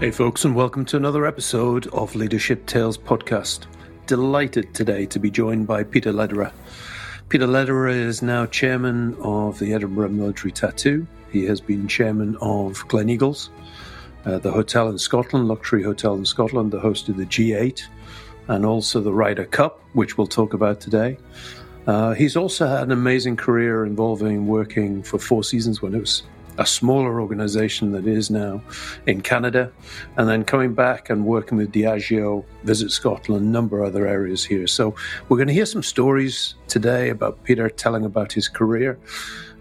Hey, folks, and welcome to another episode of Leadership Tales podcast. Delighted today to be joined by Peter Lederer. Peter Lederer is now chairman of the Edinburgh Military Tattoo. He has been chairman of Gleneagles, uh, the hotel in Scotland, luxury hotel in Scotland the host of the G8, and also the Ryder Cup, which we'll talk about today. Uh, he's also had an amazing career involving working for Four Seasons when it was a smaller organization that is now in Canada, and then coming back and working with Diageo, Visit Scotland, a number of other areas here. So we're going to hear some stories today about Peter telling about his career.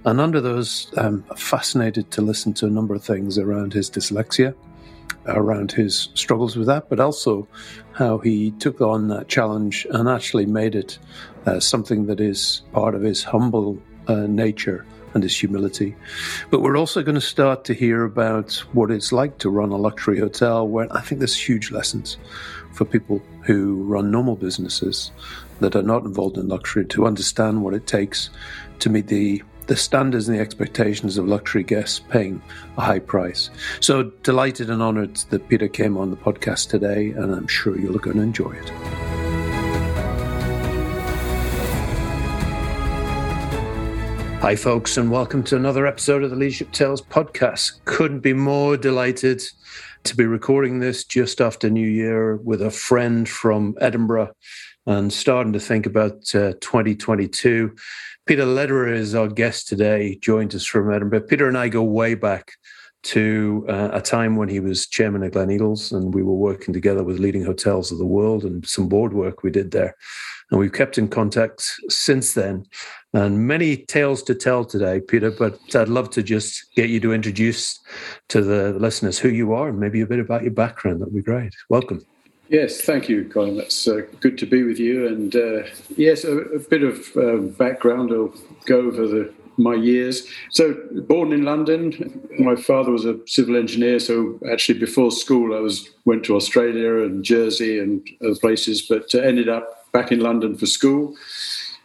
And under those, I'm fascinated to listen to a number of things around his dyslexia, around his struggles with that, but also how he took on that challenge and actually made it uh, something that is part of his humble uh, nature and his humility. But we're also going to start to hear about what it's like to run a luxury hotel, where I think there's huge lessons for people who run normal businesses that are not involved in luxury to understand what it takes to meet the the standards and the expectations of luxury guests paying a high price. So delighted and honored that Peter came on the podcast today, and I'm sure you're going to enjoy it. Hi, folks, and welcome to another episode of the Leadership Tales podcast. Couldn't be more delighted to be recording this just after New Year with a friend from Edinburgh and starting to think about uh, 2022. Peter Lederer is our guest today, joined us from Edinburgh. Peter and I go way back to uh, a time when he was chairman of Gleneagles and we were working together with leading hotels of the world and some board work we did there. And we've kept in contact since then. And many tales to tell today, Peter, but I'd love to just get you to introduce to the listeners who you are and maybe a bit about your background. That'd be great. Welcome. Yes, thank you, Colin. That's uh, good to be with you. And uh, yes, a, a, bit of uh, background. I'll go over the, my years. So, born in London. My father was a civil engineer. So, actually, before school, I was went to Australia and Jersey and other places, but uh, ended up back in London for school.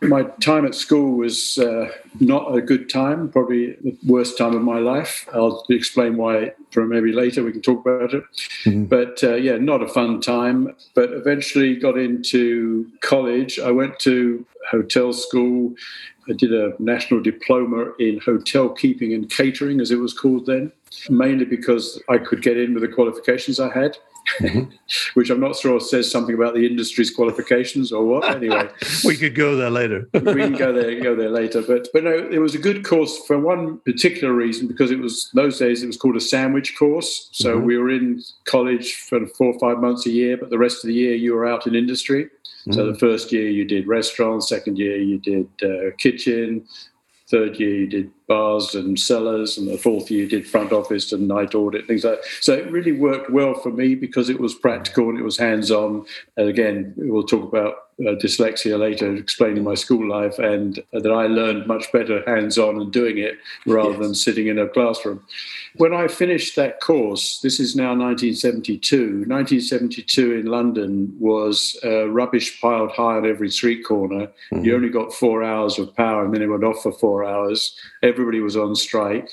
My time at school was uh, not a good time, probably the worst time of my life. I'll explain why for maybe later, we can talk about it. Mm-hmm. But uh, yeah, not a fun time. But eventually got into college. I went to hotel school. I did a national diploma in hotel keeping and catering, as it was called then, mainly because I could get in with the qualifications I had mm-hmm. which I'm not sure says something about the industry's qualifications or what. Anyway, we could go there later. we can go there, go there later. But but no, it was a good course for one particular reason because it was those days it was called a sandwich course. So mm-hmm. we were in college for four or five months a year, but the rest of the year you were out in industry. Mm-hmm. So the first year you did restaurants, second year you did uh, kitchen, third year you did bars and cellars, and the fourth year did front office and night audit, things like that. So it really worked well for me because it was practical and it was hands on. And again, we'll talk about uh, dyslexia later, explaining my school life, and uh, that I learned much better hands on and doing it rather yes. than sitting in a classroom. When I finished that course, this is now 1972. 1972 in London was uh, rubbish piled high on every street corner. Mm-hmm. You only got four hours of power, and then it went off for four hours. Everybody was on strike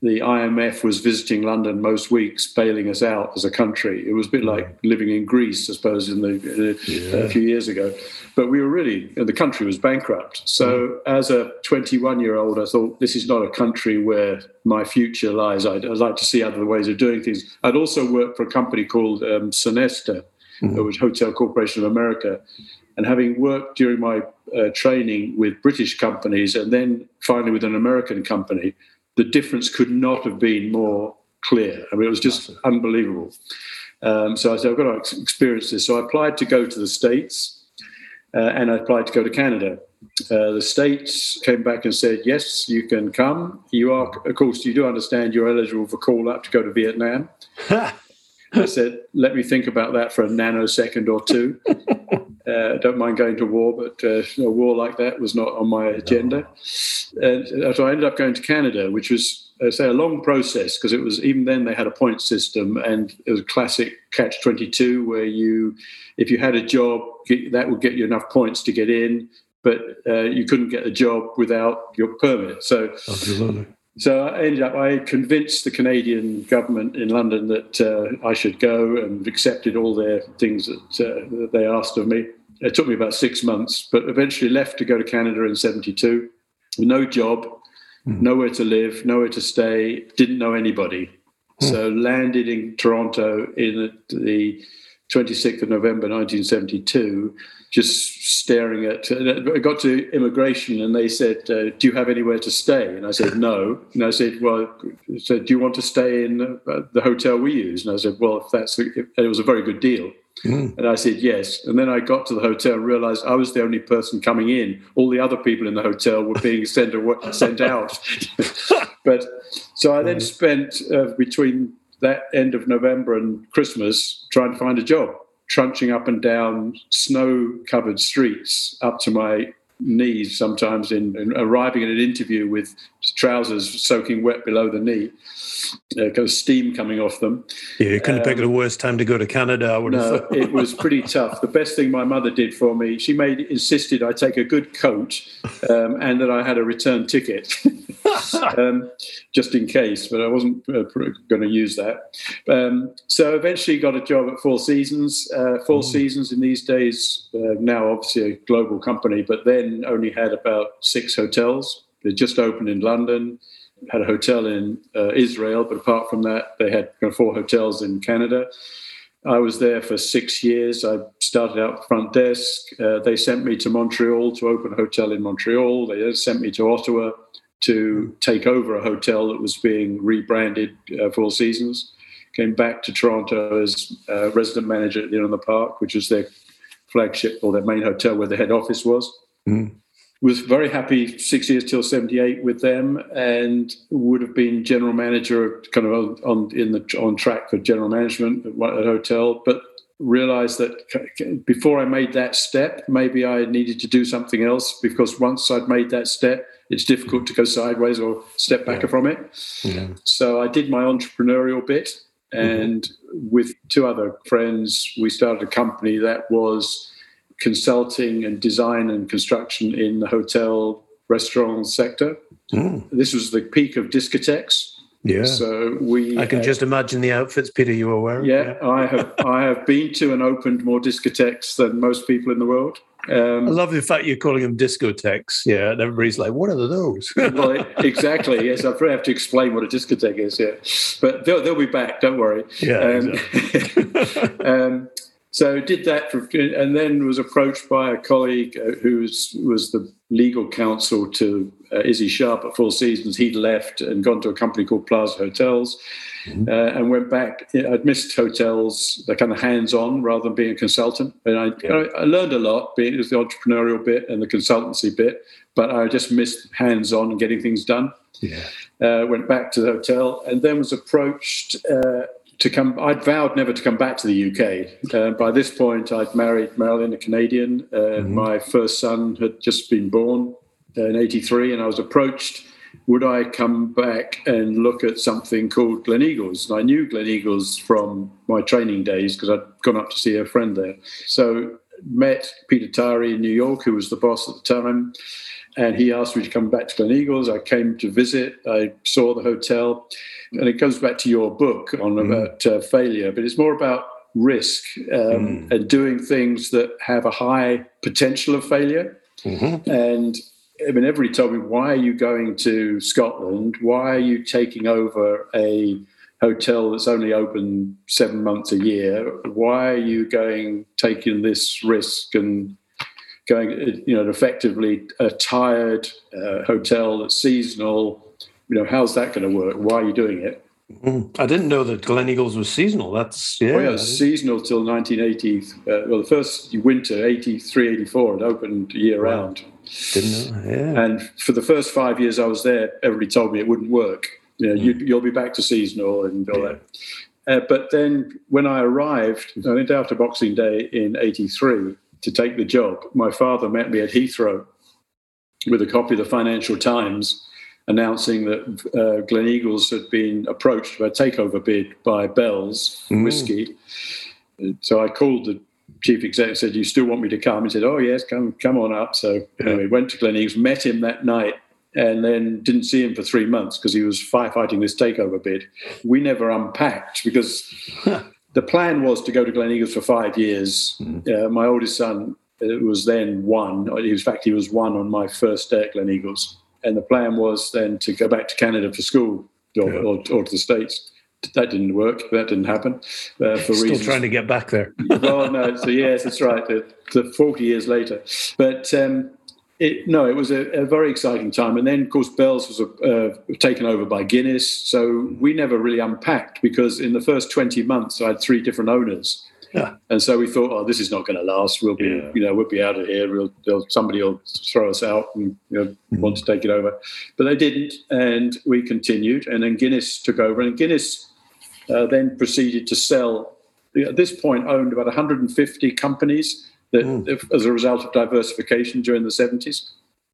the IMF was visiting London most weeks, bailing us out as a country. It was a bit like living in Greece, I suppose, in the, yeah. a few years ago. But we were really, the country was bankrupt. So mm. as a 21 year old, I thought, this is not a country where my future lies. I'd, I'd, like to see other ways of doing things. I'd also worked for a company called um, Sonesta, mm. which Hotel Corporation of America. And having worked during my uh, training with British companies and then finally with an American company, the difference could not have been more clear. I mean, it was just unbelievable. Um, so I said, I've got to experience this. So I applied to go to the States uh, and I applied to go to Canada. Uh, the States came back and said, yes, you can come. You are, of course, you do understand you're eligible for call up to go to Vietnam. I said, let me think about that for a nanosecond or two. Uh, don't mind going to war, but uh, a war like that was not on my agenda. And so I ended up going to Canada, which was, I say, a long process because it was even then they had a point system, and it was a classic catch twenty two where you, if you had a job, that would get you enough points to get in, but uh, you couldn't get a job without your permit. So. Absolutely So I ended up, I convinced the Canadian government in London that uh, I should go and accepted all their things that, uh, that they asked of me. It took me about six months, but eventually left to go to Canada in 72. No job, mm. nowhere to live, nowhere to stay, didn't know anybody. Mm. So landed in Toronto in the 26th of November 1972 just staring at. I got to immigration and they said, uh, "Do you have anywhere to stay?" And I said, "No." And I said, "Well," said, "Do you want to stay in the, the hotel we use?" And I said, "Well, if that's," it was a very good deal. Mm. And I said yes. And then I got to the hotel and realized I was the only person coming in. All the other people in the hotel were being sent, sent out. but so I then spent uh, between that end of November and Christmas trying to find a job trunching up and down snow covered streets up to my knees sometimes in, in, arriving at an interview with trousers soaking wet below the knee. Uh, kind of steam coming off them. Yeah you couldn't um, pick the worst time to go to canada I would no, it was pretty tough. The best thing my mother did for me she made insisted i take a good coat um, and that i had a return ticket. Um, just in case, but I wasn't uh, going to use that. Um, so eventually got a job at Four Seasons. Uh, Four mm. Seasons in these days, uh, now obviously a global company, but then only had about six hotels. They just opened in London, had a hotel in uh, Israel, but apart from that, they had four hotels in Canada. I was there for six years. I started out front desk. Uh, they sent me to Montreal to open a hotel in Montreal. They sent me to Ottawa to take over a hotel that was being rebranded uh, Four Seasons. Came back to Toronto as uh, resident manager at the Inn on the Park, which was their flagship or their main hotel where the head office was. Mm. Was very happy six years till '78 with them, and would have been general manager, kind of on, on in the on track for general management at, at hotel, but realized that before I made that step, maybe I needed to do something else because once I'd made that step, it's difficult to go sideways or step back yeah. from it. Yeah. So I did my entrepreneurial bit, and mm-hmm. with two other friends, we started a company that was consulting and design and construction in the hotel restaurant sector. Mm. This was the peak of discotheques. Yeah. So we. I can just imagine the outfits, Peter, you were wearing. Yeah, yeah. I have. I have been to and opened more discotheques than most people in the world. Um, I love the fact you're calling them discotheques. Yeah, and everybody's like, "What are those?" well, exactly. Yes, I probably have to explain what a discotheque is. Yeah, but they'll, they'll be back. Don't worry. Yeah. Um, exactly. um, so did that, for, and then was approached by a colleague uh, who was the legal counsel to uh, Issy Sharp at Four Seasons. He'd left and gone to a company called Plaza Hotels, mm-hmm. uh, and went back. I'd missed hotels, the kind of hands-on rather than being a consultant. And I, yeah. I learned a lot, being the entrepreneurial bit and the consultancy bit, but I just missed hands-on and getting things done. Yeah. Uh, went back to the hotel, and then was approached uh, to come. I'd vowed never to come back to the UK. Uh, by this point, I'd married Marilyn, a Canadian. Uh, mm-hmm. My first son had just been born uh, in '83, and I was approached. Would I come back and look at something called Gleneagles? And I knew Gleneagles from my training days because I'd gone up to see a friend there. So met Peter Tyrie in New York, who was the boss at the time and he asked me to come back to Gleneagles. I came to visit. I saw the hotel, and it goes back to your book on mm. about uh, failure, but it's more about risk um, mm. and doing things that have a high potential of failure. Mm-hmm. And I mean, everybody told me, "Why are you going to Scotland? Why are you taking over a hotel that's only open seven months a year? Why are you going taking this risk and going, you know, effectively a tired uh, hotel that's seasonal. You know, how's that going to work? Why are you doing it? Mm. I didn't know that Gleneagles was seasonal. That's yeah, oh, yeah seasonal till 1980. Uh, well, the first winter, 83, 84, it opened year wow. round. Didn't know. Yeah. And for the first five years I was there, everybody told me it wouldn't work. You know, mm. you, will be back to seasonal and all yeah. that. Uh, but then when I arrived, I think after Boxing Day in '83, to take the job, my father met me at Heathrow with a copy of the Financial Times announcing that uh, Gleneagles had been approached by a takeover bid by Bell's mm. Whiskey. So I called the chief executive said, "You still want me to come?" He said, "Oh yes, come come on up." So anyway, went to Gleneagles, met him that night and then didn't see him for three months because he was firefighting this takeover bid. We never unpacked because the plan was to go to Gleneagles for five years. Mm. Uh, my oldest son uh, was then one. In fact, he was one on my first day at Gleneagles. And the plan was then to go back to Canada for school or, yeah. or, or to the States that didn't work. That didn't happen uh, for reasons. Still reasons. trying to get back there. oh no. So yes, that's right. The, the Forty years later, but um, it, no, it was a, a, very exciting time. And then, of course, Bell's was uh, taken over by Guinness. So we never really unpacked because in the first twenty months, I had three different owners. Yeah. And so we thought, oh, this is not going to last. We'll be, yeah. you know, we'll be out of here. We'll, somebody will throw us out and you know, mm. want to take it over. But they didn't, and we continued. And then Guinness took over, and Guinness uh, then proceeded to sell. At this point, owned about 150 companies that, mm. as a result of diversification during the 70s.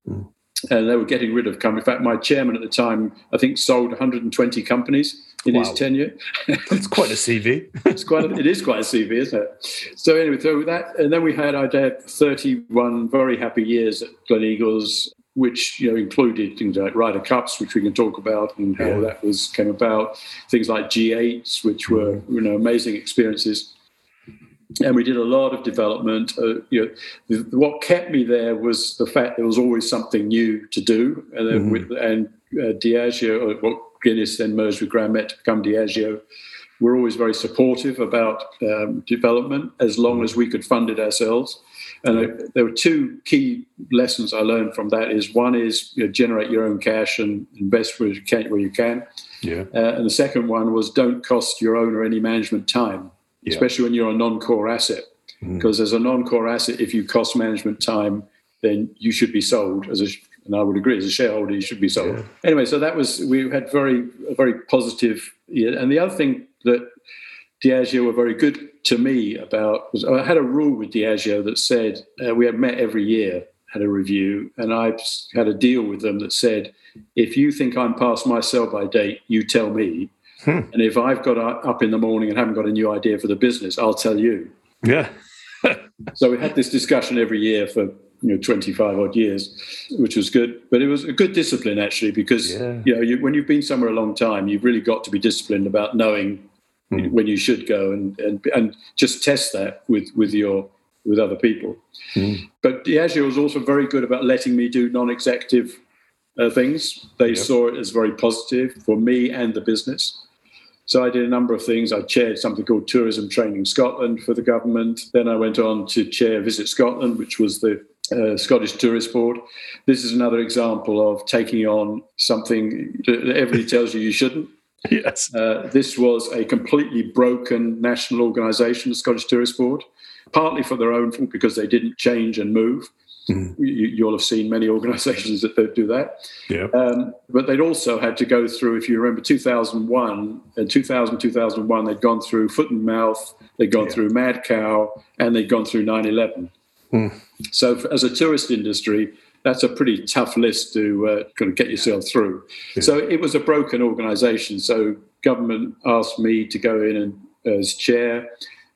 Mm. And they were getting rid of companies. In fact, my chairman at the time, I think, sold 120 companies in wow. his tenure. It's quite a CV. it's quite. A, it is quite a CV, isn't it? So anyway, so that, and then we had I had 31 very happy years at Gleneagles which you know included things like Ryder Cups, which we can talk about, and how yeah. that was came about. Things like G8s, which were mm-hmm. you know amazing experiences. And we did a lot of development. Uh, you know, what kept me there was the fact there was always something new to do, and then mm-hmm. with, and uh, Diageo, or what Guinness then merged with Grand Met to become Diageo. We're always very supportive about um, development as long as we could fund it ourselves. And there were two key lessons I learned from that. Is one is you know, generate your own cash and invest where you can. Where you can. Yeah. Uh, and the second one was don't cost your owner any management time, yeah. especially when you're a non-core asset. Because mm. as a non-core asset, if you cost management time, then you should be sold as a and I would agree as a shareholder you should be sold. Yeah. Anyway, so that was we had very very positive. Yeah, and the other thing that Diageo were very good to me about was I had a rule with Diageo that said uh, we had met every year, had a review, and I had a deal with them that said if you think I'm past my sell by date, you tell me. Hmm. And if I've got up in the morning and haven't got a new idea for the business, I'll tell you. Yeah. so we had this discussion every year for you know 25 odd years, which was good. But it was a good discipline actually because yeah. you know you, when you've been somewhere a long time, you've really got to be disciplined about knowing mm. when you should go and, and and just test that with with your with other people. Mm. But Diageo was also very good about letting me do non-executive uh, things. They yep. saw it as very positive for me and the business. So I did a number of things. I chaired something called Tourism Training Scotland for the government. Then I went on to chair Visit Scotland, which was the uh, Scottish Tourist Board. This is another example of taking on something that everybody tells you you shouldn't. Yes. Uh, this was a completely broken national organisation, the Scottish Tourist Board, partly for their own fault because they didn't change and move. Mm. You, will have seen many organisations that don't do that. Yeah. Um, but they'd also had to go through, if you remember, 2001 and 2000, 2001, they'd gone through foot and mouth, they'd gone yeah. through mad cow, and they'd gone through 9 11. Mm. So, as a tourist industry, that's a pretty tough list to uh, kind of get yourself through. Yeah. So it was a broken organisation. So government asked me to go in and as chair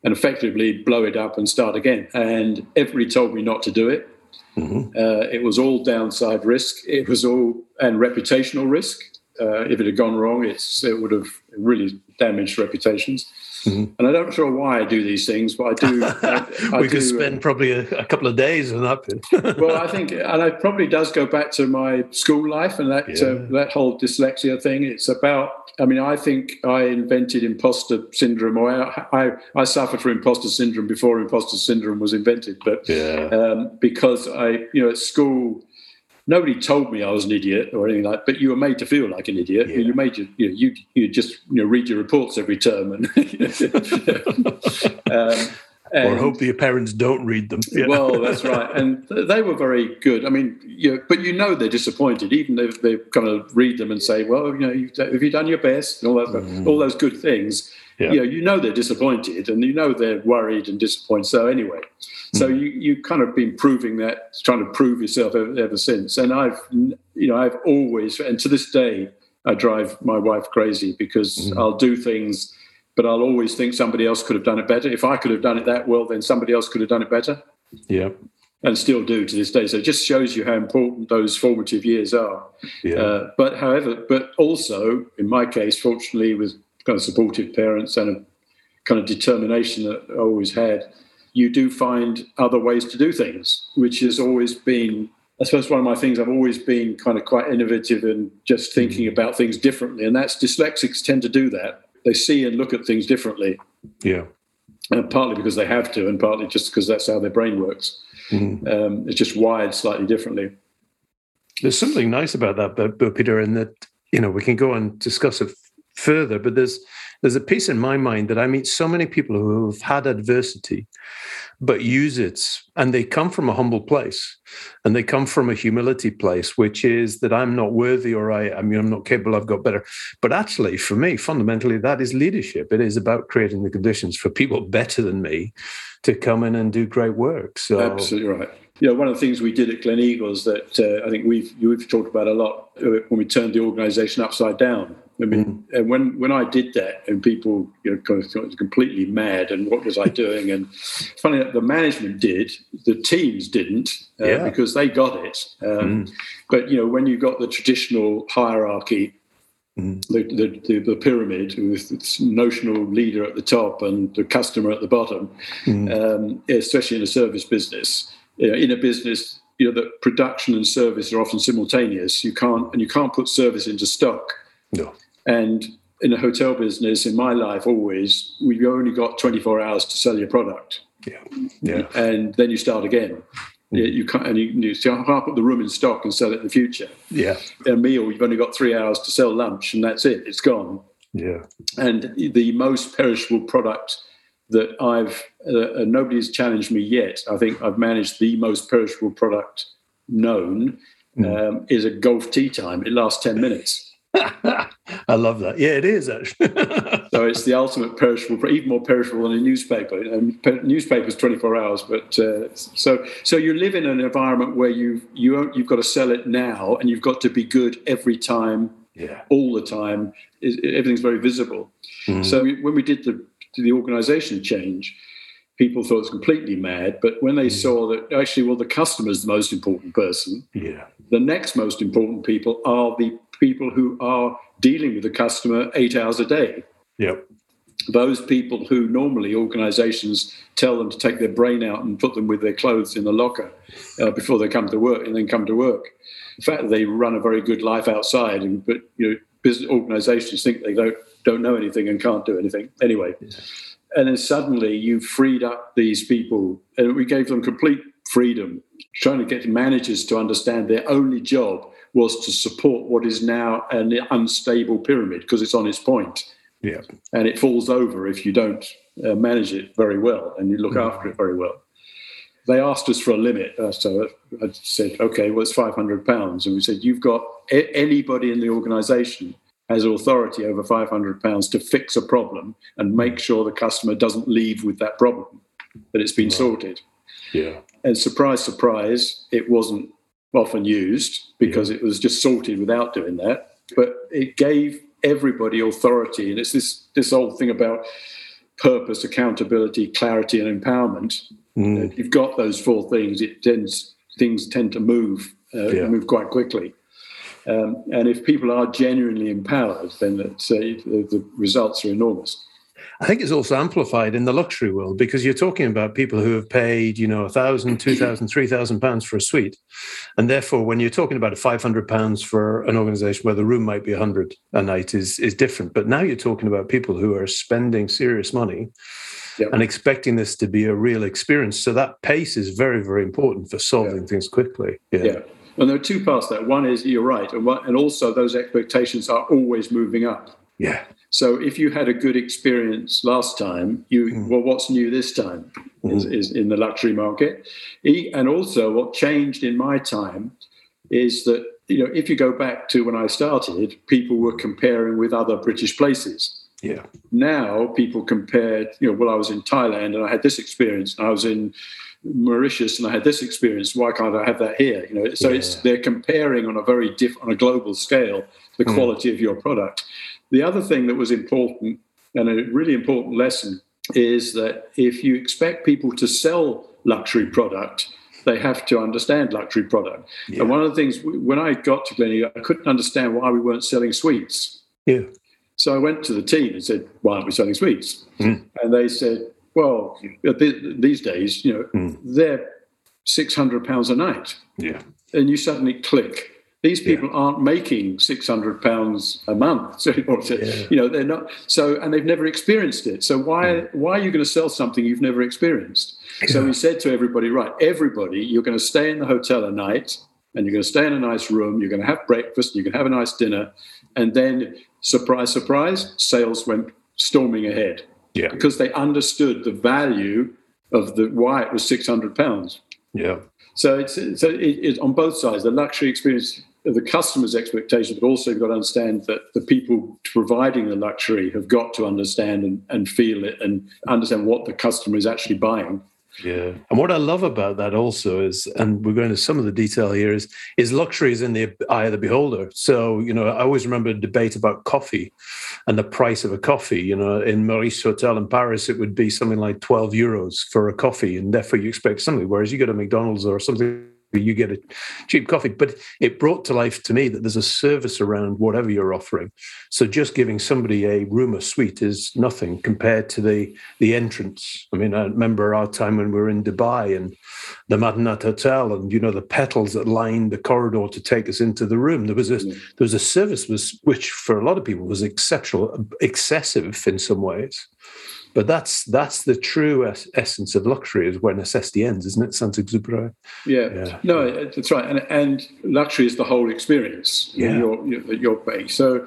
and effectively blow it up and start again. And everybody told me not to do it. Mm-hmm. Uh, it was all downside risk. It was all and reputational risk. Uh, if it had gone wrong, it would have really damaged reputations. Mm-hmm. And I don't sure why I do these things, but I do. I, I we do, could spend uh, probably a, a, couple of days on that. well, I think, and it probably does go back to my school life and that yeah. uh, that whole dyslexia thing. It's about. I mean, I think I invented imposter syndrome, or I, I, I suffered from imposter syndrome before imposter syndrome was invented. But yeah. um, because I, you know, at school nobody told me I was an idiot or anything like. But you were made to feel like an idiot. Yeah. You made you, you, know, you you just you know read your reports every term and. um, and, or hope your parents don't read them. Yeah. Well, that's right, and they were very good. I mean, you know, but you know they're disappointed, even if they kind of read them and say, "Well, you know, have you done your best?" and all that, mm. all those good things. Yeah. You know, you know they're disappointed, and you know they're worried and disappointed. So anyway, so mm. you you kind of been proving that, trying to prove yourself ever, ever since. And I've you know I've always and to this day I drive my wife crazy because mm. I'll do things, but I'll always think somebody else could have done it better. If I could have done it that well, then somebody else could have done it better. Yeah. and still do to this day. So it just shows you how important those formative years are. Yeah. Uh, but however, but also in my case, fortunately, with kind of supportive parents and a kind of determination that I always had, you do find other ways to do things, which has always been, I suppose, one of my things. I've always been kind of quite innovative and just thinking mm. about things differently. And that's dyslexics tend to do that. They see and look at things differently. Yeah. And partly because they have to, and partly just because that's how their brain works. Mm. Um, it's just wired slightly differently. There's something nice about that, but, Peter, in that you know we can go and discuss it further, but there's there's a piece in my mind that I meet so many people who've had adversity, but use it, and they come from a humble place, and they come from a humility place, which is that I'm not worthy or I, I mean I'm not capable. I've got better. But actually, for me, fundamentally, that is leadership. It is about creating the conditions for people better than me to come in and do great work. So absolutely right you know, one of the things we did at Gleneagles that uh, I think we've we've talked about a lot uh, when we turned the organisation upside down. I mean, mm. and when when I did that, and people you know kind of thought it was completely mad, and what was I doing? And funny that the management did, the teams didn't, uh, yeah. because they got it. Um, mm. But you know, when you got the traditional hierarchy Mm. The, the, the, pyramid with its notional leader at the top and the customer at the bottom, mm. um, especially in a service business you know, in a business, you know, that production and service are often simultaneous. You can't, and you can't put service into stock. No. And in a hotel business, in my life, always, we've only got 24 hours to sell your product. Yeah. Yeah. And then you start again. Mm. You can't, and you, you can't put the room in stock and sell it in the future. Yeah. A meal, you've only got three hours to sell lunch, and that's it. It's gone. Yeah. And the most perishable product that I've uh, nobody's challenged me yet. I think I've managed the most perishable product known mm. um, is a golf tee time. It lasts ten minutes. I love that. Yeah, it is actually. so it's the ultimate perishable, even more perishable than a newspaper. Um, newspaper is 24 hours, but uh, so so you live in an environment where you you you've got to sell it now, and you've got to be good every time, yeah, all the time. Everything's very visible. Mm. So when we did the to the organization change, people thought it was completely mad. But when they mm. saw that actually, well, the customer is the most important person, yeah. the next most important people are the people who are dealing with the customer eight hours a day. Yep. Those people who normally organizations tell them to take their brain out and put them with their clothes in the locker uh, before they come to work and then come to work. In fact, they run a very good life outside, and, but you know, business organizations think they don't don't know anything and can't do anything anyway. Yeah. And then suddenly you freed up these people, and we gave them complete freedom, trying to get managers to understand their only job was to support what is now an unstable pyramid because it's on its point. Yeah. And it falls over if you don't uh, manage it very well and you look mm-hmm. after it very well. They asked us for a limit. Uh, so I said, okay, well, it's 500 pounds. And we said, you've got a- anybody in the organization has authority over 500 pounds to fix a problem and make sure the customer doesn't leave with that problem that it's been right. sorted yeah and surprise surprise it wasn't often used because yeah. it was just sorted without doing that but it gave everybody authority and it's this this whole thing about purpose accountability clarity and empowerment mm. if you've got those four things it tends things tend to move uh, yeah. move quite quickly um, and if people are genuinely empowered, then the, the results are enormous. I think it's also amplified in the luxury world because you're talking about people who have paid, you know, a thousand, two thousand, three thousand pounds for a suite, and therefore, when you're talking about a five hundred pounds for an organisation where the room might be a hundred a night is is different. But now you're talking about people who are spending serious money yep. and expecting this to be a real experience. So that pace is very, very important for solving things quickly. Yeah. yeah. And there are two parts there. One is you're right, and, one, and also those expectations are always moving up. Yeah. So if you had a good experience last time, you mm. well, what's new this time mm. is, is, in the luxury market, and also what changed in my time is that you know if you go back to when I started, people were comparing with other British places. Yeah. Now people compared. You know, well, I was in Thailand and I had this experience, and I was in Mauritius and I had this experience. Why can't I have that here? You know, so yeah. it's they're comparing on a very diff, on a global scale the mm. quality of your product. The other thing that was important and a really important lesson is that if you expect people to sell luxury product, they have to understand luxury product. Yeah. And one of the things when I got to Gleneagles, I couldn't understand why we weren't selling suites. Yeah. So I went to the team and said, "Why aren't we selling suites?" Mm. And they said, "Well, these days, you know, mm. they're six hundred pounds a night." Yeah. And you suddenly click. These people yeah. aren't making six hundred pounds a month. So, yeah. you know, they're not. So, and they've never experienced it. So why mm. why are you going to sell something you've never experienced? So we said to everybody, right, everybody, you're going to stay in the hotel a night and you're going to stay in a nice room, you're going to have breakfast, you can have a nice dinner, and then surprise, surprise, sales went storming ahead. Yeah. Because they understood the value of the why it was 600 pounds. Yeah. So it's so it, it's on both sides, the luxury experience the customer's expectation, but also you've got to understand that the people providing the luxury have got to understand and, and feel it and understand what the customer is actually buying yeah. And what I love about that also is, and we're going to some of the detail here, is is luxury is in the eye of the beholder. So, you know, I always remember a debate about coffee and the price of a coffee. You know, in Meurice Hotel in Paris, it would be something like 12 euros for a coffee, and therefore you expect something. Whereas you go to McDonald's or something you get a cheap coffee. But it brought to life to me that there's a service around whatever you're offering. So just giving somebody a room or suite is nothing compared to the the entrance. I mean, I remember our time when we were in Dubai and the Madinat Hotel, and you know the petals that lined the corridor to take us into the room. There was a mm. there was a service was which for a lot of people was exceptional, excessive in some ways. But that's that's the true es- essence of luxury is where necessity ends, isn't it, Saint-Exupéry? Yeah. yeah. no, that's right. And, and luxury is the whole experience yeah. you're, you're, you're paying. So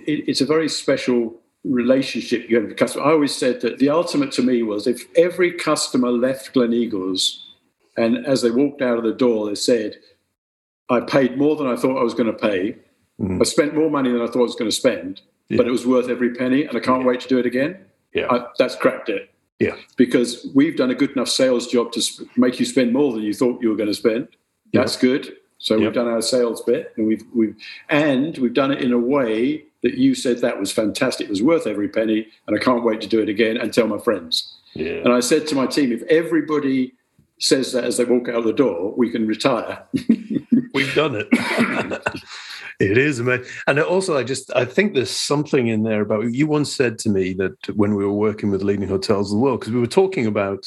it, it's a very special relationship you have with the customer. I always said that the ultimate to me was if every customer left Gleneagles and as they walked out of the door, they said, I paid more than I thought I was going to pay. Mm. I spent more money than I thought I was going to spend, yeah. but it was worth every penny, and I can't wait to do it again yeah. I, that's cracked it. Yeah. Because we've done a good enough sales job to sp- make you spend more than you thought you were going to spend. That's yeah. good. So we've done our sales bit, and we've we've and we've done it in a way that you said that was fantastic. It was worth every penny, and I can't wait to do it again and tell my friends. Yeah. And I said to my team, if everybody says that as they walk out the door, we can retire. we've done it. It is amazing. And also, I just I think there's something in there about you once said to me that when we were working with leading hotels in the world, because we were talking about,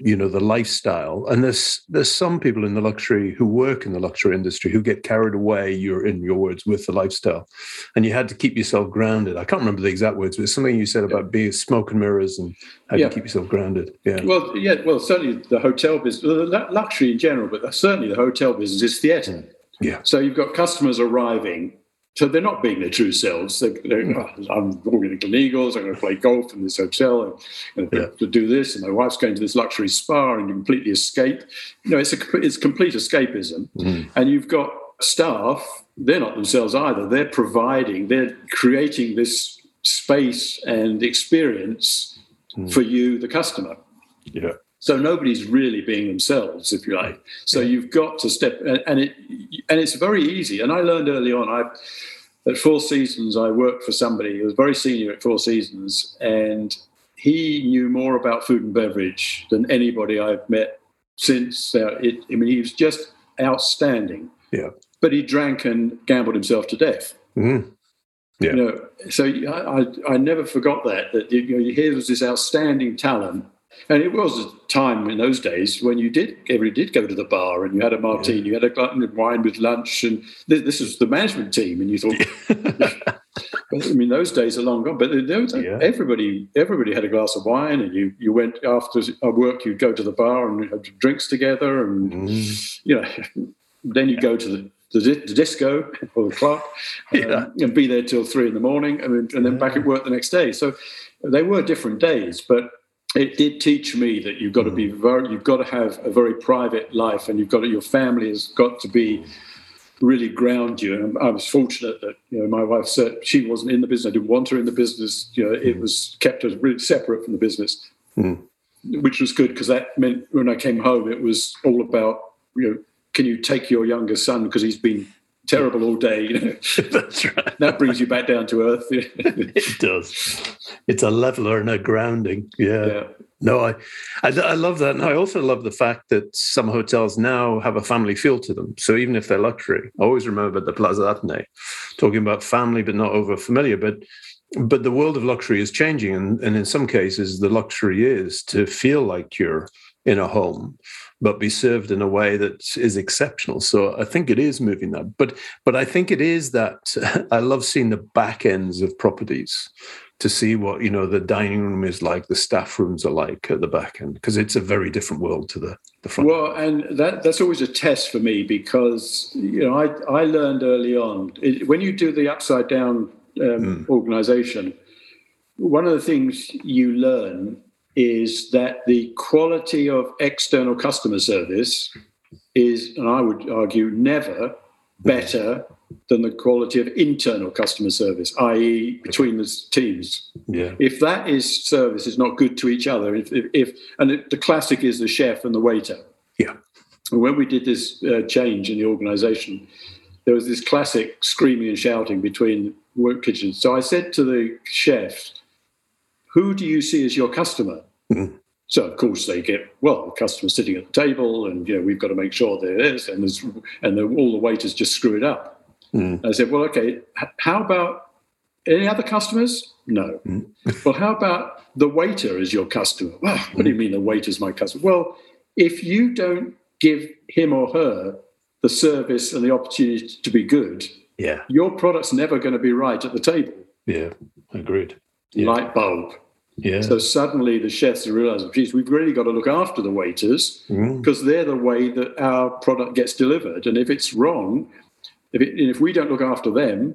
you know, the lifestyle, and there's there's some people in the luxury who work in the luxury industry who get carried away. You're in your words with the lifestyle, and you had to keep yourself grounded. I can't remember the exact words, but it's something you said about being smoke and mirrors and how yeah. to keep yourself grounded. Yeah. Well, yeah. Well, certainly the hotel business, luxury in general, but certainly the hotel business is theatre. Mm. Yeah. So you've got customers arriving. So they're not being their true selves. They, oh, I'm going to Gleneagles. I'm going to play golf in this hotel. I'm going to, do this, and my wife's going to this luxury spa, and completely escape. You know, it's a it's complete escapism. Mm. And you've got staff. They're not themselves either. They're providing. They're creating this space and experience mm. for you, the customer. Yeah. So nobody's really being themselves, if you like. So yeah. you've got to step, and it and it's very easy. And I learned early on. I at Four Seasons, I worked for somebody who was very senior at Four Seasons, and he knew more about food and beverage than anybody I've met since. Uh, it, I mean, he was just outstanding. Yeah. But he drank and gambled himself to death. Mm-hmm. Yeah. You know, so I, I, I never forgot that. That you know, here was this outstanding talent and it was a time in those days when you did, everybody did go to the bar and you had a martini, yeah. you had a glutton of wine with lunch, and this, this was the management team, and you thought. I mean, those days are long gone. But yeah. everybody, everybody had a glass of wine, and you you went after work. You'd go to the bar and have drinks together, and mm. you know, then you go to the the, the, disco or the club um, yeah. and be there till three in the morning and, and then back at work the next day. So they were different days, but it did teach me that you've got to be mm. very, you've got to have a very private life, and you've got to, your family has got to be really ground you. And I was fortunate that you know my wife said she wasn't in the business. I didn't want her in the business. You know, it mm. was kept us really separate from the business, mm. which was good because that meant when I came home, it was all about you know, can you take your younger son because he's been terrible all day. You know, that's right. That brings you back down to earth. it does. It's a leveler and a grounding. Yeah. yeah. No, I, I, I love that, and I also love the fact that some hotels now have a family feel to them. So even if they're luxury, I always remember the Plaza Athénée talking about family, but not over familiar. But but the world of luxury is changing, and, and in some cases, the luxury is to feel like you're in a home but be served in a way that is exceptional. So I think it is moving that. But but I think it is that I love seeing the back ends of properties to see what you know the dining room is like, the staff rooms are like at the back end, because it's a very different world to the, the front. Well, and that that's always a test for me because you know I I learned early on it, when you do the upside down um, mm. organization, one of the things you learn is that the quality of external customer service is, and I would argue, never better than the quality of internal customer service, i.e., between the teams. Yeah. If that is service is not good to each other, if, if, if and it, the classic is the chef and the waiter. Yeah. And when we did this uh, change in the organisation, there was this classic screaming and shouting between work kitchens. So I said to the chef, who do you see as your customer? Mm-hmm. So of course they get well, the customer sitting at the table, and you know we've got to make sure there is, and there's and all the waiters just screw it up. Mm. I said, well, okay, how about any other customers? No. Mm. well, how about the waiter as your customer? Well, what do you mm. mean the waiter's my customer? Well, if you don't give him or her the service and the opportunity to be good, yeah, your product's never going to be right at the table. Yeah, agreed. Yeah. Light bulb. Yeah. So suddenly the chefs realize, geez, we've really got to look after the waiters because mm. they're the way that our product gets delivered. And if it's wrong, if, it, if we don't look after them,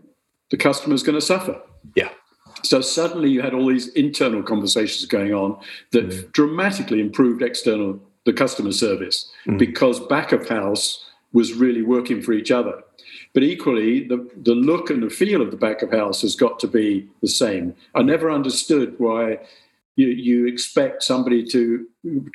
the customer's going to suffer. Yeah. So suddenly you had all these internal conversations going on that mm. dramatically improved external the customer service mm. because back of house was really working for each other. But equally, the, the look and the feel of the back of house has got to be the same. I never understood why you, you expect somebody to,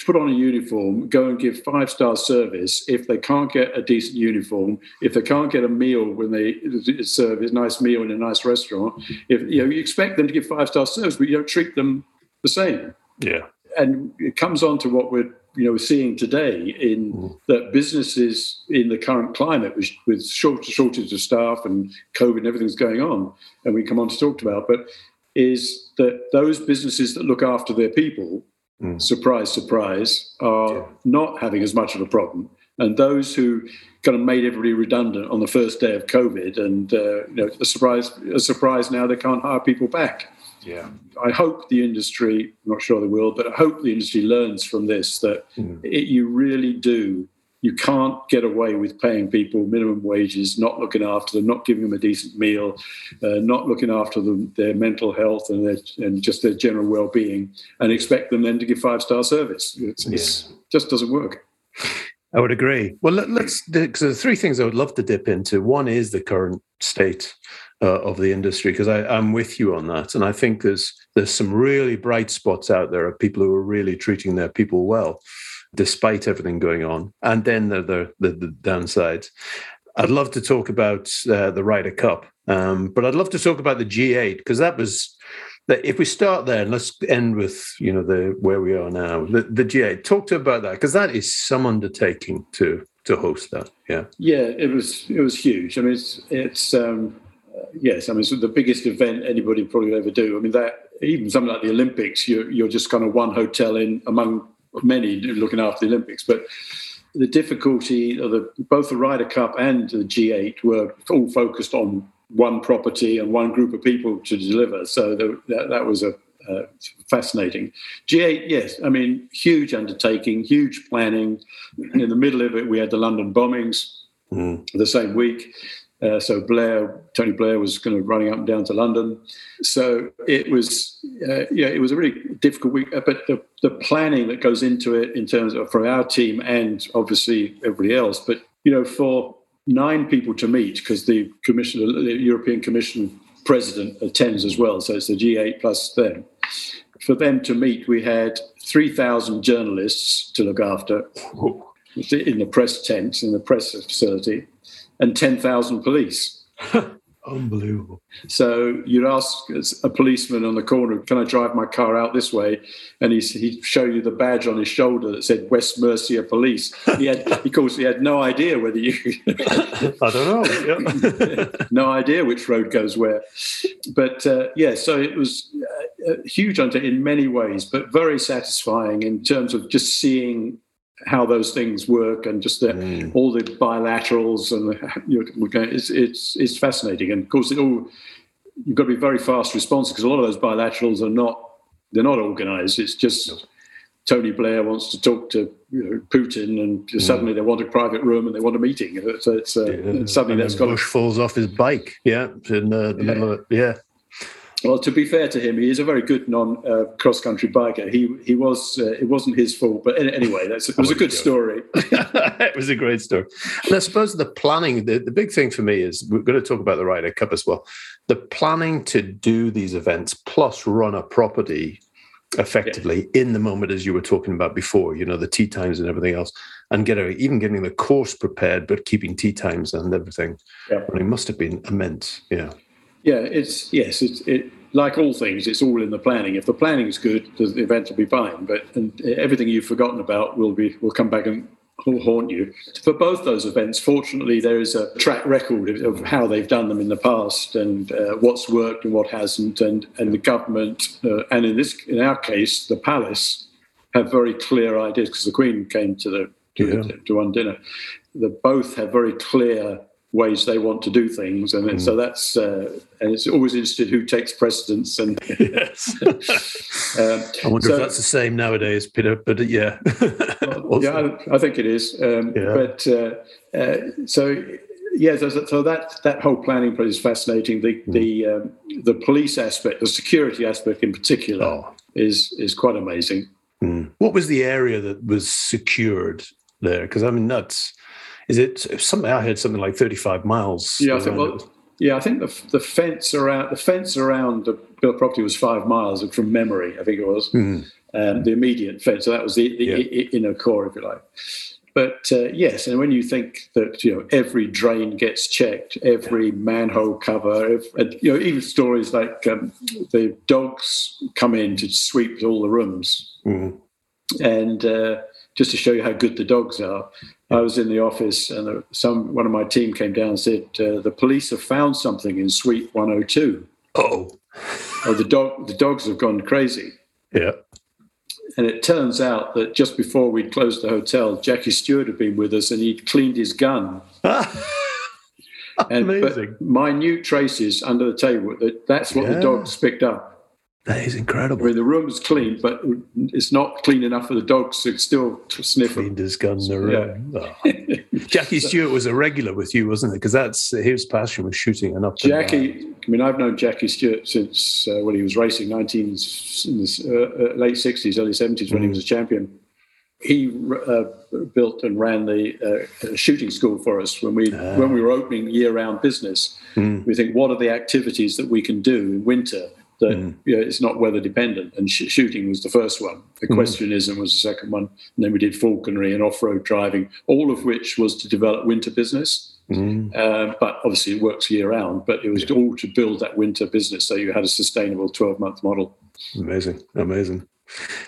put on a uniform, go and give five star service if they can't get a decent uniform, if they can't get a meal when they serve a nice meal in a nice restaurant. If you know, you expect them to give five star service, but you don't treat them the same. Yeah, and it comes on to what we're you know we're seeing today in mm. that businesses in the current climate with, with short, shortage of staff and COVID and everything's going on, and we come on to talk about, but is that those businesses that look after their people, mm. surprise, surprise, are yeah. not having as much of a problem, and those who kind of made everybody redundant on the first day of COVID, and uh, you know, a surprise, a surprise now they can't hire people back. Yeah. I hope the industry, I'm not sure they will, but I hope the industry learns from this that mm. it, you really do. You can't get away with paying people minimum wages, not looking after them, not giving them a decent meal, uh, not looking after them, their mental health and, their, and just their general well-being, and expect them then to give five-star service. It yeah. just doesn't work. I would agree. Well, let, us because there are three things I would love to dip into. One is the current state uh, of the industry because I'm with you on that, and I think there's there's some really bright spots out there of people who are really treating their people well, despite everything going on. And then there the, the, the downsides. I'd love to talk about uh, the Ryder Cup, um, but I'd love to talk about the G8 because that was. that If we start there, and let's end with you know the where we are now, the, the G8. Talk to about that because that is some undertaking to to host that. Yeah, yeah, it was it was huge. I mean, it's it's um, yes, I mean, it's the biggest event anybody probably ever do. I mean, that even something like the Olympics, you're, you're just kind of one hotel in among many looking after the Olympics. But the difficulty of the both the Ryder Cup and the G8 were all focused on one property and one group of people to deliver. So the, that, that was a uh, fascinating. G8, yes, I mean, huge undertaking, huge planning. In the middle of it, we had the London bombings mm. the same week. Uh, so Blair, Tony Blair was kind of running up and down to London. So it was, uh, yeah, it was a really difficult week. Uh, but the, the planning that goes into it in terms of for our team and obviously everybody else, but you know, for nine people to meet because the commission, the European Commission president attends as well. So it's the G8 plus them. For them to meet, we had 3,000 journalists to look after in the press tent, in the press facility and 10,000 police. Unbelievable. So you'd ask a policeman on the corner, "Can I drive my car out this way?" And he'd, he'd show you the badge on his shoulder that said West Mercia Police. He had, of course, he had no idea whether you. I don't know. No idea which road goes where. But uh, yeah, so it was a huge in many ways, but very satisfying in terms of just seeing how those things work and just the, mm. all the bilaterals and you know, it's, it's it's fascinating. And of course, it all you've got to be very fast responsive because a lot of those bilaterals are not they're not organised. It's just Tony Blair wants to talk to you know, Putin, and mm. suddenly they want a private room and they want a meeting. So it's uh, yeah. suddenly and that's got Bush falls off his bike. Yeah, in uh, the yeah. middle of it. Yeah. Well, to be fair to him, he is a very good non uh, cross country biker. He he was uh, it wasn't his fault, but anyway, that's it was a good story. it was a great story, and I suppose the planning. The, the big thing for me is we're going to talk about the Ryder Cup as well. The planning to do these events plus run a property effectively yeah. in the moment as you were talking about before you know the tee times and everything else and get a, even getting the course prepared but keeping tee times and everything yeah. I mean, it must have been immense yeah yeah, it's yes, it's it like all things, it's all in the planning. If the planning is good, the event will be fine. But and everything you've forgotten about will be will come back and will haunt you. For both those events, fortunately, there is a track record of, how they've done them in the past and uh, what's worked and what hasn't. And and the government uh, and in this in our case, the palace have very clear ideas because the Queen came to the to, yeah. the, to one dinner. They both have very clear ways they want to do things, and mm. so that's uh, and it's always interested who takes precedence. And yes. um, I wonder so, if that's the same nowadays, Peter. But uh, yeah, yeah, I, I, think it is. Um, yeah. But uh, uh, so yeah, so, so, that that whole planning process is fascinating. The mm. the um, the police aspect, the security aspect in particular, oh. is is quite amazing. Mm. What was the area that was secured there? Because I mean, that's is it something? I heard something like thirty-five miles. Yeah, I think. Well, yeah, I think the the fence around the fence around the property was five miles from memory. I think it was mm. um, the immediate fence. So that was the, the yeah. inner core, if you like. But uh, yes, and when you think that you know every drain gets checked, every manhole cover, if, and, you know even stories like um, the dogs come in to sweep all the rooms, mm. and uh, just to show you how good the dogs are. I was in the office, and some one of my team came down and said uh, the police have found something in Suite 102. Oh, oh, the dog, the dogs have gone crazy. Yeah. And it turns out that just before we'd closed the hotel, Jackie Stewart had been with us, and he'd cleaned his gun. and Amazing. minute traces under the table. That, that's what yeah. the dogs picked up. That is incredible. I mean, the room's clean, but it's not clean enough for the dogs to still sniff. Cleaned his gun in the room. Yeah. Oh. Jackie Stewart was a regular with you, wasn't it? Because that's his passion was shooting and up. Jackie, I mean, I've known Jackie Stewart since uh, when he was racing, 19 in the uh, uh late 60s, early 70s, when mm. he was a champion. He uh, built and ran the uh, shooting school for us when we ah. when we were opening year-round business. Mm. We think, what are the activities that we can do in winter? That mm. you know, it's not weather dependent. And sh- shooting was the first one. Equestrianism mm. was the second one. And then we did falconry and off road driving, all of which was to develop winter business. Mm. Uh, but obviously, it works year round. But it was yeah. all to build that winter business, so you had a sustainable twelve month model. Amazing, amazing.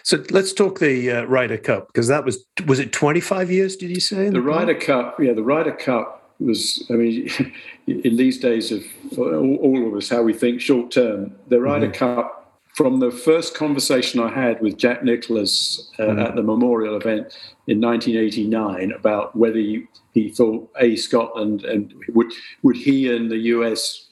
So let's talk the uh, Ryder Cup because that was was it twenty five years? Did you say the, the Ryder Cup? Yeah, the Ryder Cup was, I mean, in these days of all, all of us, how we think short term, the Ryder mm-hmm. Cup, from the first conversation I had with Jack Nicklaus uh, mm-hmm. at the memorial event in 1989 about whether he, he thought a Scotland and would would he and the US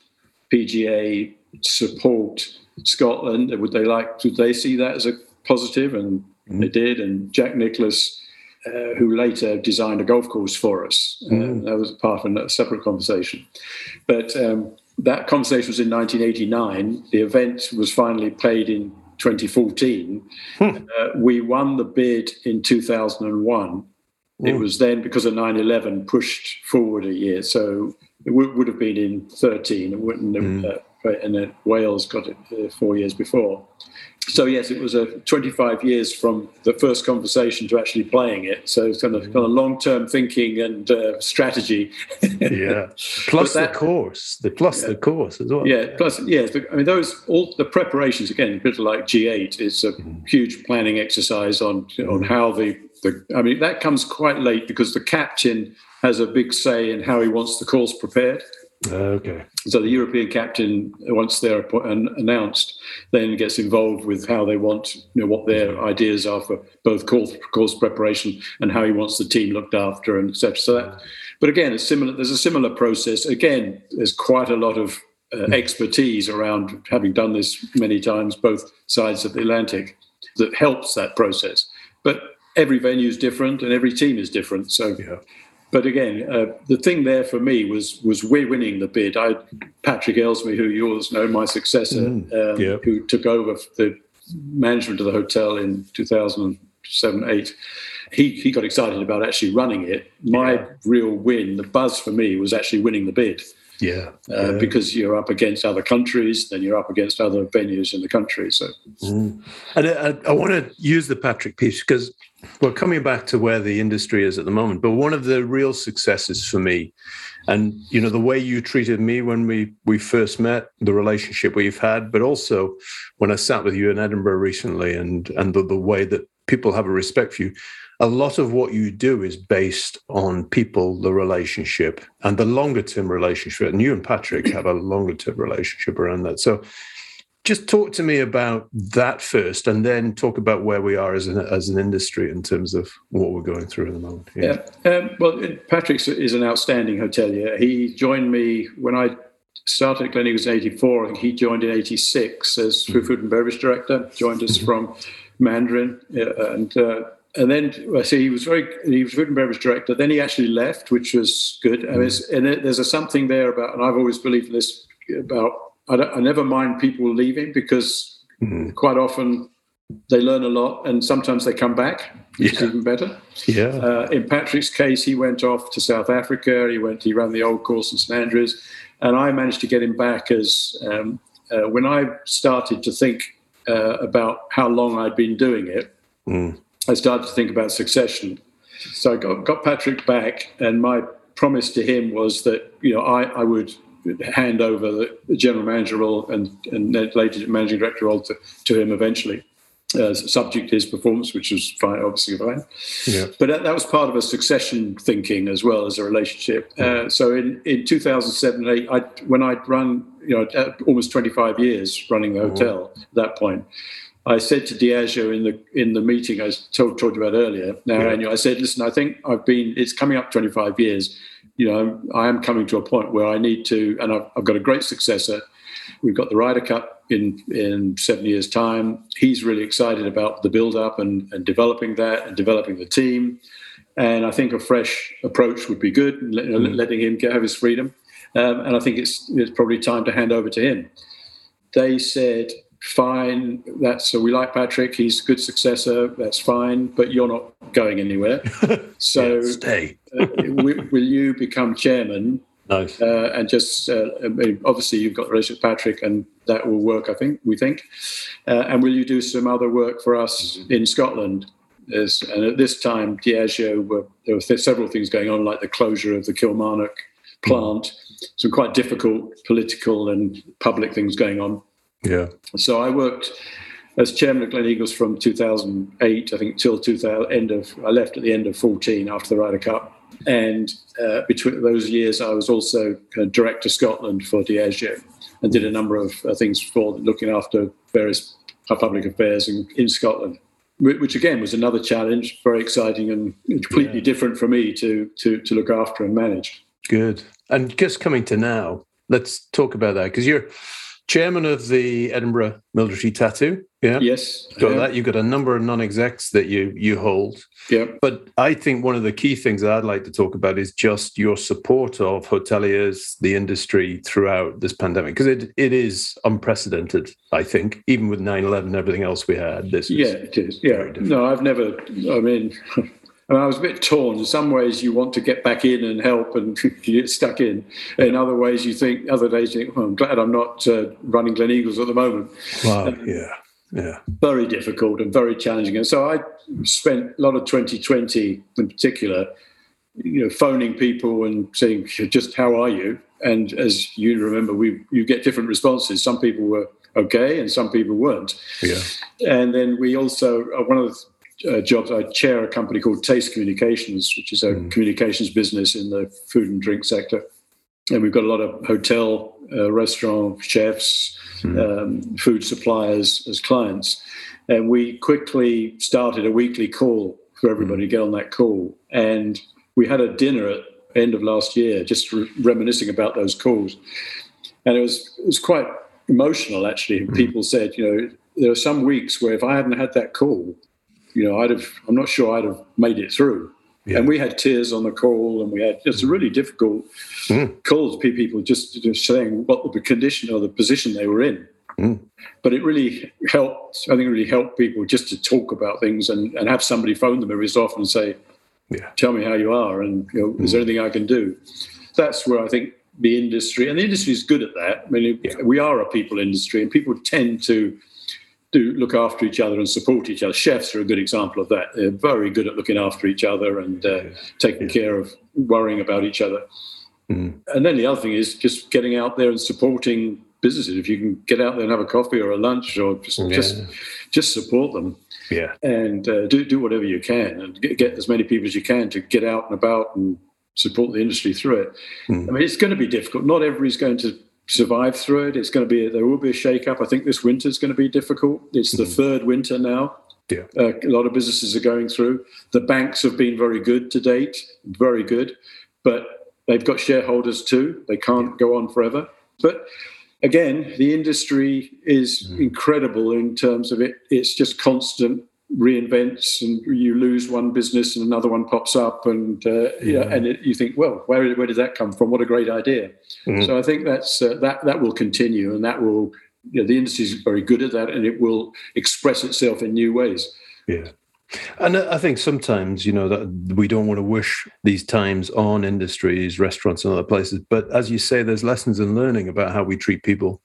PGA support Scotland? Would they like? Would they see that as a positive? And mm-hmm. they did. And Jack Nicklaus uh, who later designed a golf course for us. Uh, mm. that was part of a separate conversation. But um, that conversation was in 1989. The event was finally played in 2014. Hmm. Uh, we won the bid in 2001. It hmm. was then, because of 9 11, pushed forward a year. So it w- would have been in 13. It wouldn't have, mm. and then Wales got it uh, four years before. So yes, it was a 25 years from the first conversation to actually playing it. So it's kind of kind of long term thinking and uh, strategy. yeah, plus that, the course, the plus yeah, the course as well. Yeah, plus yes. I mean, those all the preparations again, a bit like G8 is a mm. huge planning exercise on mm. on how the the. I mean, that comes quite late because the captain has a big say in how he wants the course prepared. Okay. So the European captain, once they're announced, then gets involved with how they want, you know, what their ideas are for both course, course preparation and how he wants the team looked after, and etc. So that, but again, it's similar. There's a similar process. Again, there's quite a lot of uh, hmm. expertise around having done this many times, both sides of the Atlantic, that helps that process. But every venue is different and every team is different. So. Yeah but again, uh, the thing there for me was was we're winning the bid. I Patrick Elsmie, who you all know, my successor, mm, um, yeah. who took over the management of the hotel in 2007 8 he, he got excited about actually running it. My yeah. real win, the buzz for me, was actually winning the bid. Yeah. Uh, yeah. Because you're up against other countries, then you're up against other venues in the country. So, mm. and I, I, want to use the Patrick piece because well, coming back to where the industry is at the moment, but one of the real successes for me, and you know the way you treated me when we we first met, the relationship we've had, but also when I sat with you in Edinburgh recently, and and the, the way that people have a respect for you. A lot of what you do is based on people, the relationship, and the longer term relationship. And you and Patrick have a longer term relationship around that. So just talk to me about that first, and then talk about where we are as an as an industry in terms of what we're going through at the moment. Yeah. yeah. Um, well, Patrick is an outstanding hotelier. He joined me when I started at Gleneagles in '84. I think he joined in '86 as mm-hmm. food and beverage director. Joined us mm-hmm. from Mandarin, and uh, and then I see he was very he was food and beverage director. Then he actually left, which was good. Mm-hmm. And, and there's a something there about, and I've always believed in this about I, I never mind people leaving because mm-hmm. quite often they learn a lot and sometimes they come back, which yeah. is even better. Yeah. Uh, in Patrick's case, he went off to South Africa. He went. He ran the old course in St Andrews, and I managed to get him back as um, uh, when I started to think uh, about how long I'd been doing it. Mm. I started to think about succession. So I got, got Patrick back, and my promise to him was that you know I, I would hand over the general manager role and, and later managing director role to, to him eventually. Uh, subject to his performance, which was fine, obviously fine. Yeah. But that, that, was part of a succession thinking as well as a relationship. Uh, so in, in 2007 8, I, when I'd run, you know, almost 25 years running the hotel at that point, I said to Diageo in the in the meeting I told, told you about earlier, now yeah. annual, I said, listen, I think I've been, it's coming up 25 years you know, I am coming to a point where I need to, and I've, I've got a great successor. We've got the Ryder Cup in in seven years' time. He's really excited about the build up and, and developing that and developing the team. And I think a fresh approach would be good, mm. letting him get, have his freedom. Um, and I think it's it's probably time to hand over to him. They said, fine. That's so we like Patrick. He's a good successor. That's fine. But you're not going anywhere. So yeah, stay. uh, will, will, you become chairman? Nice. Uh, and just uh, I mean, obviously you've got the relationship with Patrick, and that will work. I think we think. Uh, and will you do some other work for us mm-hmm. in Scotland? As, and at this time, Diageo were there were several things going on, like the closure of the Kilmarnock plant. Mm-hmm. Some quite difficult political and public things going on. Yeah. So I worked as chairman of Gleneagles from 2008, I think, till 2000, end of, I left at the end of 14 after the Ryder Cup. And uh, between those years, I was also kind of director Scotland for Diageo and did a number of uh, things for looking after various public affairs in, in Scotland, which again was another challenge, very exciting and completely yeah. different for me to, to, to look after and manage. Good. And just coming to now, let's talk about that because you're chairman of the Edinburgh Military Tattoo. Yeah. Yes. Got yeah. that. You've got a number of non-execs that you you hold. Yeah. But I think one of the key things I'd like to talk about is just your support of hoteliers, the industry throughout this pandemic, because it, it is unprecedented, I think, even with 9-11 and everything else we had. This Yeah, it is. Yeah. No, I've never I mean I, mean, I was a bit torn. In some ways, you want to get back in and help and you get stuck in. In other ways, you think, other days, you think, well, I'm glad I'm not uh, running Gleneagles at the moment. Wow, um, yeah. Yeah. Very difficult and very challenging. And so I spent a lot of 2020 in particular, you know, phoning people and saying, just how are you? And as you remember, we you get different responses. Some people were okay and some people weren't. Yeah. And then we also, uh, one of the uh, jobs, I chair a company called Taste Communications, which is a mm. communications business in the food and drink sector. And we've got a lot of hotel, uh, restaurant chefs, mm. um, food suppliers as clients. And we quickly started a weekly call for everybody mm. to get on that call. And we had a dinner at end of last year, just re- reminiscing about those calls. And it was, it was quite emotional, actually. Mm. People said, you know, there are some weeks where if I hadn't had that call, you know, I'd have, I'm not sure I'd have made it through. Yeah. And we had tears on the call, and we had just a really difficult mm. calls. People just, just saying what the condition or the position they were in. Mm. But it really helped. I think it really helped people just to talk about things and, and have somebody phone them every so often and say, yeah. "Tell me how you are, and you know, mm. is there anything I can do?" That's where I think the industry and the industry is good at that. I mean, yeah. we are a people industry, and people tend to do look after each other and support each other. Chefs are a good example of that. They're very good at looking after each other and uh, taking care of worrying about each other. Mm. And then the other thing is just getting out there and supporting businesses. If you can get out there and have a coffee or a lunch or just yeah. just, just support them. Yeah. And uh, do do whatever you can and get, get as many people as you can to get out and about and support the industry through it. Mm. I mean, it's going to be difficult. Not everybody's going to survive through it. It's going to be there will be a shake up. I think this winter is going to be difficult. It's the mm. third winter now. Yeah. Uh, a lot of businesses are going through. The banks have been very good to date, very good, but they've got shareholders too. They can't yeah. go on forever. But again, the industry is mm. incredible in terms of it. It's just constant reinvents and you lose one business and another one pops up and uh, yeah. and it, you think well where, where did that come from what a great idea mm-hmm. so i think that's uh, that that will continue and that will you know, the industry is very good at that and it will express itself in new ways yeah and I think sometimes, you know, that we don't want to wish these times on industries, restaurants, and other places. But as you say, there's lessons in learning about how we treat people,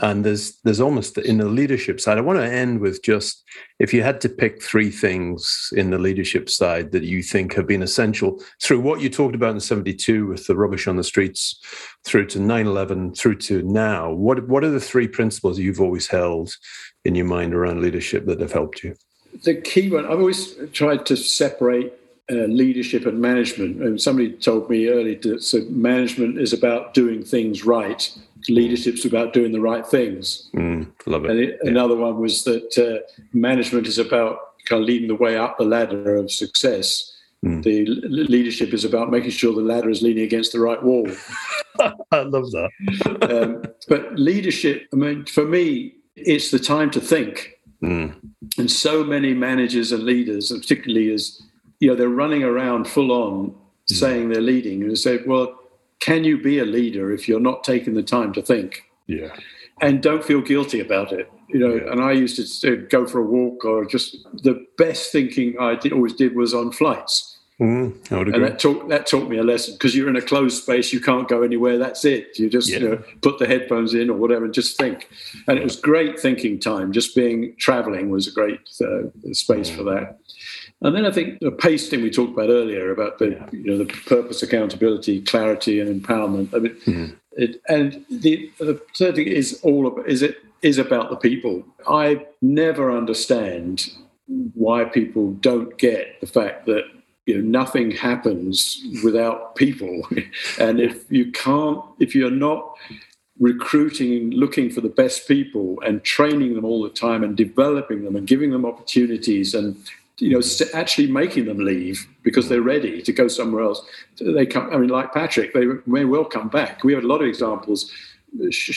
and there's there's almost in the leadership side. I want to end with just if you had to pick three things in the leadership side that you think have been essential through what you talked about in '72 with the rubbish on the streets, through to 9/11, through to now. What what are the three principles you've always held in your mind around leadership that have helped you? The key one, I've always tried to separate uh, leadership and management. And somebody told me earlier that so management is about doing things right, leadership's about doing the right things. Mm, love it. And it, yeah. another one was that uh, management is about kind of leading the way up the ladder of success. Mm. The leadership is about making sure the ladder is leaning against the right wall. I love that. um, but leadership, I mean, for me, it's the time to think. Mm. And so many managers and leaders, particularly as you know, they're running around full on mm. saying they're leading, and say, well, can you be a leader if you're not taking the time to think? Yeah. And don't feel guilty about it. You know, yeah. and I used to go for a walk or just the best thinking I always did was on flights. Mm, and that taught that taught me a lesson because you're in a closed space, you can't go anywhere. That's it. You just yeah. you know, put the headphones in or whatever and just think. And it was great thinking time. Just being traveling was a great uh, space for that. And then I think the pace thing we talked about earlier about the yeah. you know the purpose, accountability, clarity, and empowerment. I mean, mm-hmm. it, and the the third thing is all of, is it is about the people. I never understand why people don't get the fact that you know nothing happens without people. And if you can't if you're not recruiting looking for the best people and training them all the time and developing them and giving them opportunities and you know actually making them leave because they're ready to go somewhere else they come i mean like patrick they may well come back. We have a lot of examples.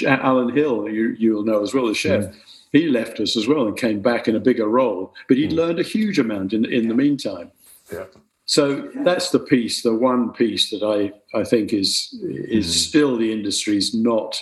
Alan hill you, you'll know as well as chef. Mm. he left us as well and came back in a bigger role but he'd mm. learned a huge amount in, in the meantime. Yeah so that's the piece, the one piece that I, I think is is mm. still the industry's not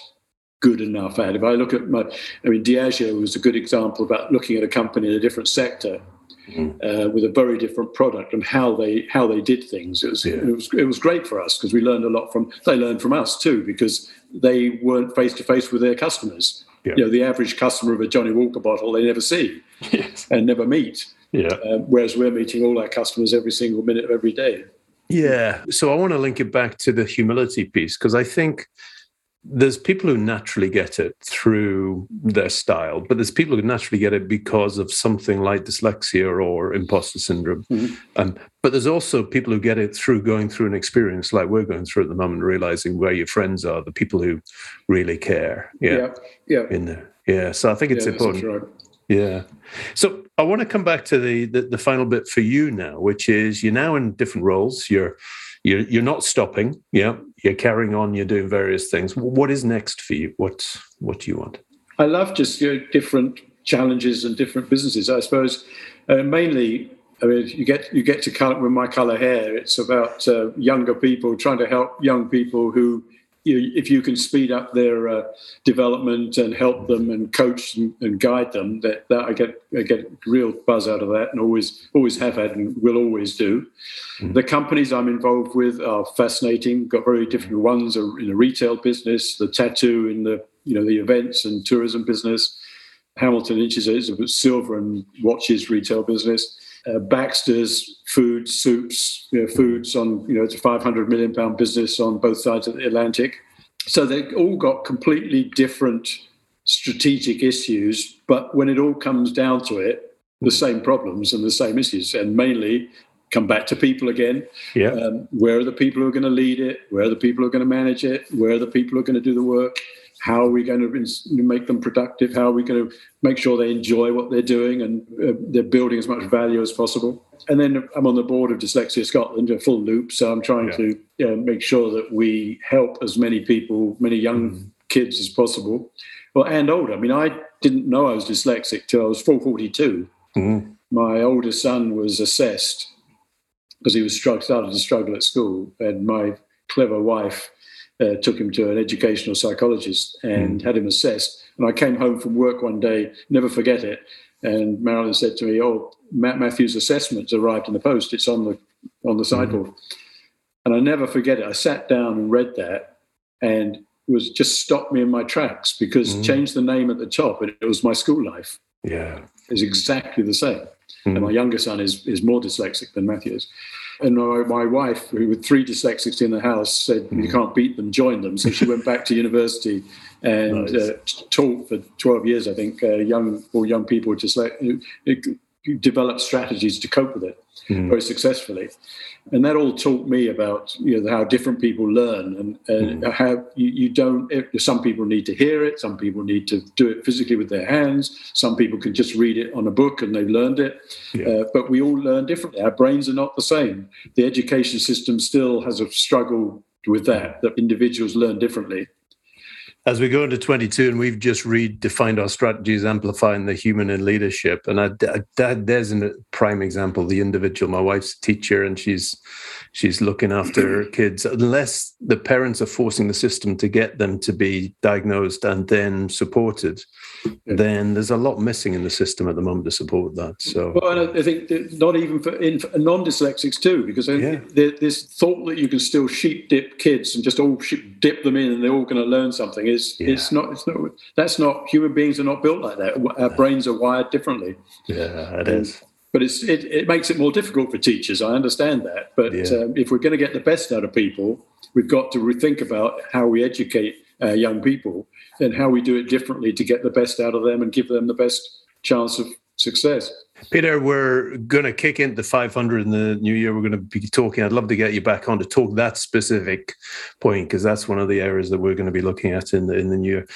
good enough at. If I look at my, I mean, Diageo was a good example about looking at a company in a different sector mm. uh, with a very different product and how they how they did things. It was yeah. it was it was great for us because we learned a lot from they learned from us too because they weren't face to face with their customers. Yeah. You know, the average customer of a Johnnie Walker bottle they never see yes. and never meet. Yeah. Uh, whereas we're meeting all our customers every single minute of every day. Yeah. So I want to link it back to the humility piece because I think there's people who naturally get it through their style, but there's people who naturally get it because of something like dyslexia or imposter syndrome. Mm-hmm. Um, but there's also people who get it through going through an experience like we're going through at the moment, realizing where your friends are, the people who really care. Yeah. Yeah. yeah. In there. Yeah. So I think it's yeah, important. Right. Yeah. So I want to come back to the, the the final bit for you now, which is you're now in different roles. You're you're you're not stopping. Yeah, you're carrying on. You're doing various things. What is next for you? What what do you want? I love just different challenges and different businesses. I suppose uh, mainly. I mean, you get you get to color, with my color hair. It's about uh, younger people trying to help young people who you, if you can speed up their uh, development and help them and coach and, and guide them, that, that, I get I get real buzz out of that, and always always have had and will always do. Mm-hmm. The companies I'm involved with are fascinating. Got very different ones are in the retail business, the tattoo in the you know the events and tourism business. Hamilton Inches is a silver and watches retail business uh, Baxter's food soups, you know, foods on, you know, it's a 500 million pound business on both sides of the Atlantic. So they all got completely different strategic issues, but when it all comes down to it, the same problems and the same issues, and mainly come back to people again. Yeah. Um, where are the people who are going to lead it? Where are the people who are going to manage it? Where are the people who are going to do the work? How are we going to make them productive? How are we going to make sure they enjoy what they're doing and uh, they're building as much value as possible? And then I'm on the board of Dyslexia Scotland, a full loop. So I'm trying yeah. to you know, make sure that we help as many people, many young mm. kids as possible. Well, and older. I mean, I didn't know I was dyslexic till I was 442. Mm. My oldest son was assessed because he was started to struggle at school, and my clever wife uh, took him to an educational psychologist and mm. had him assessed. And I came home from work one day, never forget it. And Marilyn said to me, "Oh, Matt Matthews' assessment's arrived in the post. It's on the on the sideboard." Mm. And I never forget it. I sat down and read that, and was just stopped me in my tracks because mm. changed the name at the top, and it was my school life. Yeah, is exactly the same. And my younger son is is more dyslexic than Matthew is. And my, my wife, who with three dyslexics in the house, said, mm. You can't beat them, join them. So she went back to university and nice. uh, taught for 12 years, I think, uh, young or young people just like develop strategies to cope with it mm. very successfully. And that all taught me about you know how different people learn and, and mm. how you, you don't. Some people need to hear it. Some people need to do it physically with their hands. Some people can just read it on a book and they've learned it. Yeah. Uh, but we all learn differently. Our brains are not the same. The education system still has a struggle with that. That individuals learn differently as we go into 22 and we've just redefined our strategies amplifying the human in leadership and I, I, there's a prime example the individual my wife's a teacher and she's she's looking after her kids. Unless the parents are forcing the system to get them to be diagnosed and then supported then there's a lot missing in the system at the moment to support that so well i think not even for, in, for non-dyslexics too because yeah. this thought that you can still sheep dip kids and just all sheep dip them in and they're all going to learn something is yeah. it's not it's not that's not human beings are not built like that our brains are wired differently yeah it is but it's, it, it makes it more difficult for teachers. I understand that. But yeah. um, if we're going to get the best out of people, we've got to rethink about how we educate uh, young people and how we do it differently to get the best out of them and give them the best chance of success. Peter, we're going to kick into 500 in the new year. We're going to be talking. I'd love to get you back on to talk that specific point because that's one of the areas that we're going to be looking at in the in the new year.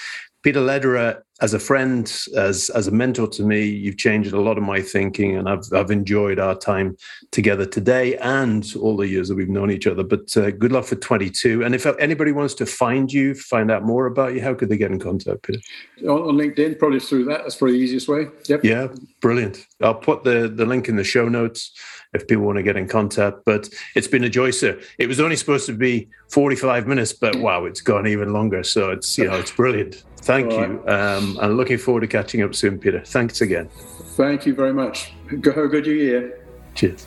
Peter Lederer, as a friend, as as a mentor to me, you've changed a lot of my thinking, and I've I've enjoyed our time together today and all the years that we've known each other. But uh, good luck for 22. And if anybody wants to find you, find out more about you, how could they get in contact, Peter? On, LinkedIn, probably through that. That's probably the easiest way. Yep. Yeah, brilliant. I'll put the the link in the show notes if people want to get in contact. But it's been a joy, sir. It was only supposed to be 45 minutes, but wow, it's gone even longer. So it's you know it's brilliant. Thank All you. Right. Um, and looking forward to catching up soon, Peter. Thanks again. Thank you very much. Go, have a good year. Cheers.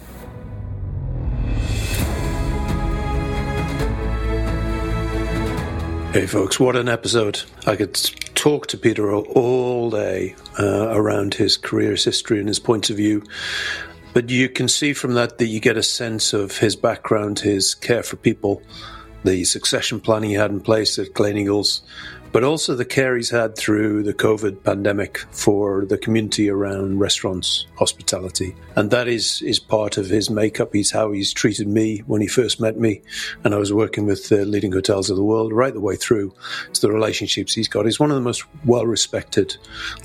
Hey, folks, what an episode. I could talk to Peter all day uh, around his career's history and his points of view. But you can see from that that you get a sense of his background, his care for people, the succession planning he had in place at Gleneagles, but also the care he's had through the COVID pandemic for the community around restaurants, hospitality. And that is, is part of his makeup. He's how he's treated me when he first met me. And I was working with the leading hotels of the world right the way through to the relationships he's got. He's one of the most well respected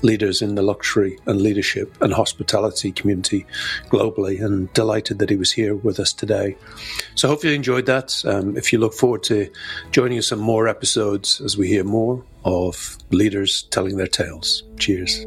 leaders in the luxury and leadership and hospitality community globally. And delighted that he was here with us today. So hopefully you enjoyed that. Um, if you look forward to joining us on more episodes as we hear more of leaders telling their tales. Cheers.